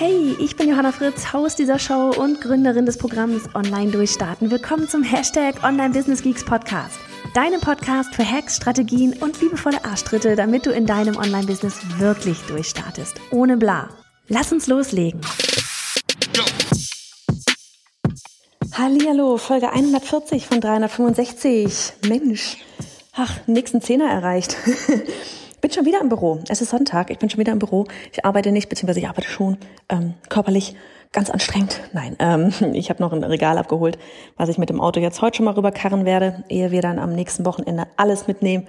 Hey, ich bin Johanna Fritz, Haus dieser Show und Gründerin des Programms Online Durchstarten. Willkommen zum Hashtag Online Business Geeks Podcast. Deinem Podcast für Hacks, Strategien und liebevolle Arschtritte, damit du in deinem Online-Business wirklich durchstartest. Ohne bla. Lass uns loslegen. Hallihallo, Folge 140 von 365. Mensch, ach, nächsten Zehner erreicht. bin schon wieder im Büro. Es ist Sonntag, ich bin schon wieder im Büro. Ich arbeite nicht, beziehungsweise ich arbeite schon ähm, körperlich ganz anstrengend. Nein, ähm, ich habe noch ein Regal abgeholt, was ich mit dem Auto jetzt heute schon mal rüberkarren werde, ehe wir dann am nächsten Wochenende alles mitnehmen.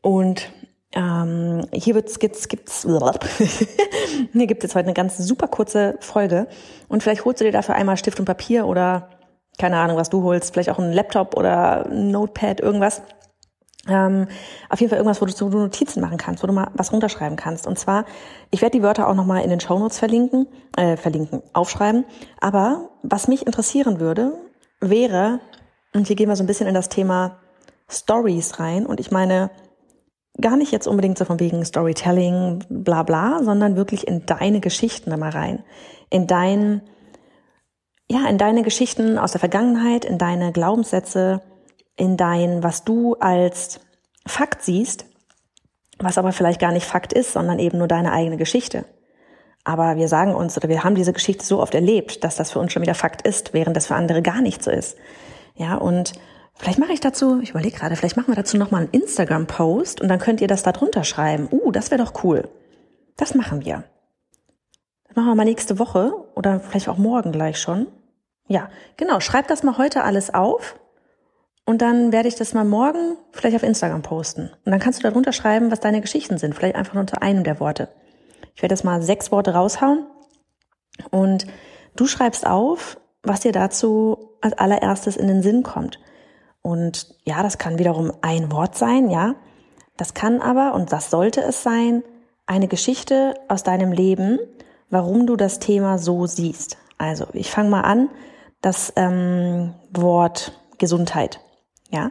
Und ähm, hier wird's, gibt's, gibt's, hier gibt es heute eine ganz super kurze Folge. Und vielleicht holst du dir dafür einmal Stift und Papier oder keine Ahnung, was du holst, vielleicht auch einen Laptop oder ein Notepad, irgendwas ähm, auf jeden Fall irgendwas, wo du, wo du Notizen machen kannst, wo du mal was runterschreiben kannst. Und zwar, ich werde die Wörter auch nochmal in den Shownotes verlinken, äh, verlinken, aufschreiben. Aber was mich interessieren würde, wäre, und hier gehen wir so ein bisschen in das Thema Stories rein. Und ich meine, gar nicht jetzt unbedingt so von wegen Storytelling, bla bla, sondern wirklich in deine Geschichten mal rein. In dein, ja, in deine Geschichten aus der Vergangenheit, in deine Glaubenssätze, in dein, was du als Fakt siehst, was aber vielleicht gar nicht Fakt ist, sondern eben nur deine eigene Geschichte. Aber wir sagen uns oder wir haben diese Geschichte so oft erlebt, dass das für uns schon wieder Fakt ist, während das für andere gar nicht so ist. Ja, und vielleicht mache ich dazu, ich überlege gerade, vielleicht machen wir dazu nochmal einen Instagram-Post und dann könnt ihr das da drunter schreiben. Uh, das wäre doch cool. Das machen wir. Das machen wir mal nächste Woche oder vielleicht auch morgen gleich schon. Ja, genau. Schreibt das mal heute alles auf und dann werde ich das mal morgen vielleicht auf Instagram posten. Und dann kannst du darunter schreiben, was deine Geschichten sind. Vielleicht einfach nur unter einem der Worte. Ich werde jetzt mal sechs Worte raushauen. Und du schreibst auf, was dir dazu als allererstes in den Sinn kommt. Und ja, das kann wiederum ein Wort sein, ja. Das kann aber, und das sollte es sein, eine Geschichte aus deinem Leben, warum du das Thema so siehst. Also, ich fange mal an, das ähm, Wort Gesundheit. Ja?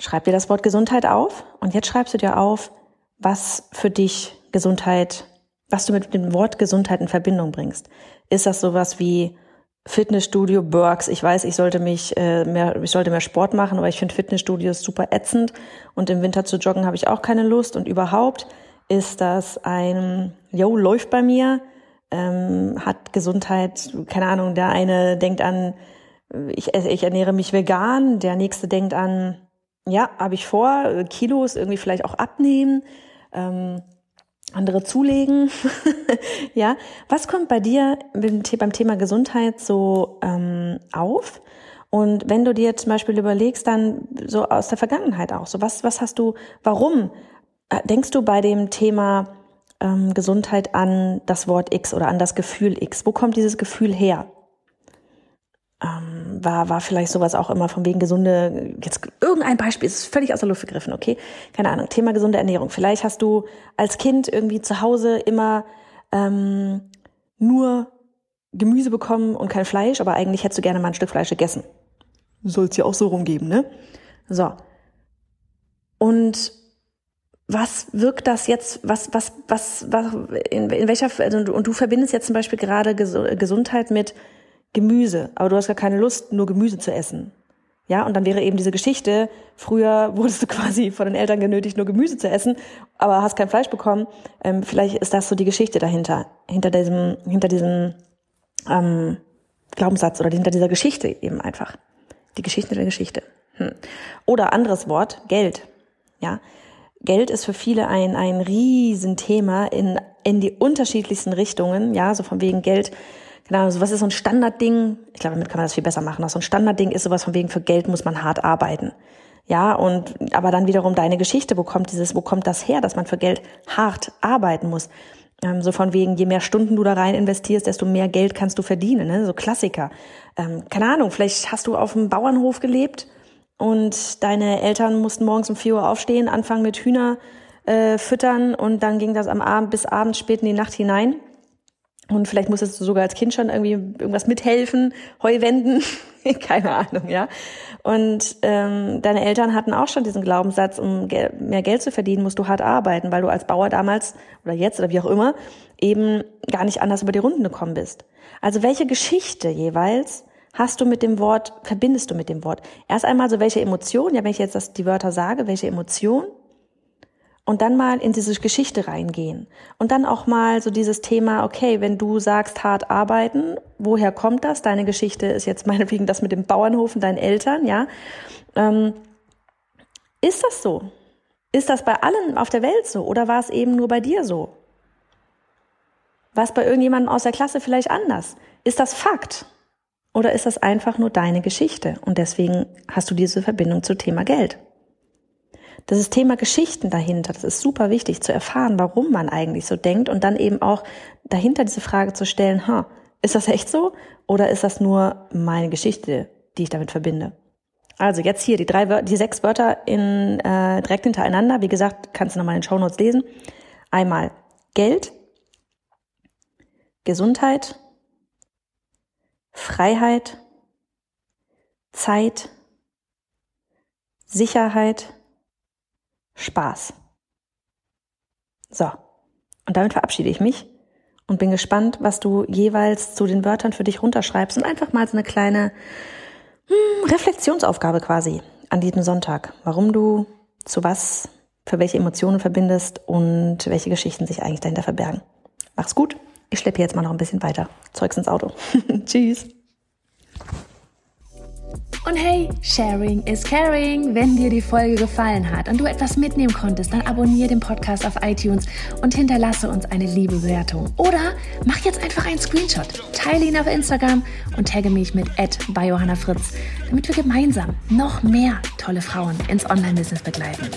Schreib dir das Wort Gesundheit auf und jetzt schreibst du dir auf, was für dich Gesundheit, was du mit dem Wort Gesundheit in Verbindung bringst. Ist das sowas wie Fitnessstudio, Burks? Ich weiß, ich sollte mich äh, mehr, ich sollte mehr Sport machen, aber ich finde Fitnessstudios super ätzend und im Winter zu joggen habe ich auch keine Lust und überhaupt ist das ein, yo, läuft bei mir, ähm, hat Gesundheit, keine Ahnung, der eine denkt an ich, ich ernähre mich vegan, der nächste denkt an, ja, habe ich vor, Kilos irgendwie vielleicht auch abnehmen, ähm, andere zulegen. ja, was kommt bei dir beim Thema Gesundheit so ähm, auf? Und wenn du dir zum Beispiel überlegst, dann so aus der Vergangenheit auch, so was, was hast du, warum äh, denkst du bei dem Thema ähm, Gesundheit an das Wort X oder an das Gefühl X? Wo kommt dieses Gefühl her? ähm, war, war vielleicht sowas auch immer von wegen gesunde, jetzt irgendein Beispiel, ist völlig aus der Luft gegriffen, okay? Keine Ahnung, Thema gesunde Ernährung. Vielleicht hast du als Kind irgendwie zu Hause immer ähm, nur Gemüse bekommen und kein Fleisch, aber eigentlich hättest du gerne mal ein Stück Fleisch gegessen. Soll es ja auch so rumgeben, ne? So. Und was wirkt das jetzt, was, was, was, was in, in welcher, also, und du verbindest jetzt zum Beispiel gerade Gesundheit mit Gemüse, aber du hast gar keine Lust, nur Gemüse zu essen. Ja, und dann wäre eben diese Geschichte, früher wurdest du quasi von den Eltern genötigt, nur Gemüse zu essen, aber hast kein Fleisch bekommen. Ähm, vielleicht ist das so die Geschichte dahinter, hinter diesem, hinter diesem ähm, Glaubenssatz oder hinter dieser Geschichte eben einfach. Die Geschichte der Geschichte. Hm. Oder anderes Wort, Geld. Ja, Geld ist für viele ein, ein Riesenthema in, in die unterschiedlichsten Richtungen. Ja, so von wegen Geld Genau, so was ist so ein Standardding? Ich glaube, damit kann man das viel besser machen. So ein Standardding ist sowas von wegen, für Geld muss man hart arbeiten. Ja, und, aber dann wiederum deine Geschichte, wo kommt dieses, wo kommt das her, dass man für Geld hart arbeiten muss? Ähm, so von wegen, je mehr Stunden du da rein investierst, desto mehr Geld kannst du verdienen. Ne? So Klassiker. Ähm, keine Ahnung, vielleicht hast du auf einem Bauernhof gelebt und deine Eltern mussten morgens um vier Uhr aufstehen, anfangen mit Hühner äh, füttern und dann ging das am Abend bis abends spät in die Nacht hinein. Und vielleicht musstest du sogar als Kind schon irgendwie irgendwas mithelfen, Heu wenden, keine Ahnung, ja. Und ähm, deine Eltern hatten auch schon diesen Glaubenssatz, um ge mehr Geld zu verdienen, musst du hart arbeiten, weil du als Bauer damals oder jetzt oder wie auch immer eben gar nicht anders über die Runden gekommen bist. Also welche Geschichte jeweils hast du mit dem Wort, verbindest du mit dem Wort? Erst einmal so welche Emotion, ja, wenn ich jetzt das, die Wörter sage, welche Emotion und dann mal in diese Geschichte reingehen. Und dann auch mal so dieses Thema, okay, wenn du sagst hart arbeiten, woher kommt das? Deine Geschichte ist jetzt meinetwegen das mit dem Bauernhof und deinen Eltern, ja. Ähm, ist das so? Ist das bei allen auf der Welt so? Oder war es eben nur bei dir so? War es bei irgendjemandem aus der Klasse vielleicht anders? Ist das Fakt? Oder ist das einfach nur deine Geschichte? Und deswegen hast du diese Verbindung zum Thema Geld. Das ist Thema Geschichten dahinter. Das ist super wichtig zu erfahren, warum man eigentlich so denkt und dann eben auch dahinter diese Frage zu stellen, ha, ist das echt so oder ist das nur meine Geschichte, die ich damit verbinde? Also jetzt hier die drei, die sechs Wörter in, äh, direkt hintereinander. Wie gesagt, kannst du nochmal in den Show Notes lesen. Einmal Geld, Gesundheit, Freiheit, Zeit, Sicherheit, Spaß. So, und damit verabschiede ich mich und bin gespannt, was du jeweils zu den Wörtern für dich runterschreibst und einfach mal so eine kleine hm, Reflexionsaufgabe quasi an diesem Sonntag, warum du zu was, für welche Emotionen verbindest und welche Geschichten sich eigentlich dahinter verbergen. Mach's gut. Ich schleppe jetzt mal noch ein bisschen weiter. Zeugs ins Auto. Tschüss. Und hey, Sharing is Caring. Wenn dir die Folge gefallen hat und du etwas mitnehmen konntest, dann abonniere den Podcast auf iTunes und hinterlasse uns eine liebe Bewertung. Oder mach jetzt einfach einen Screenshot, teile ihn auf Instagram und tagge mich mit bei Johanna Fritz, damit wir gemeinsam noch mehr tolle Frauen ins Online-Business begleiten.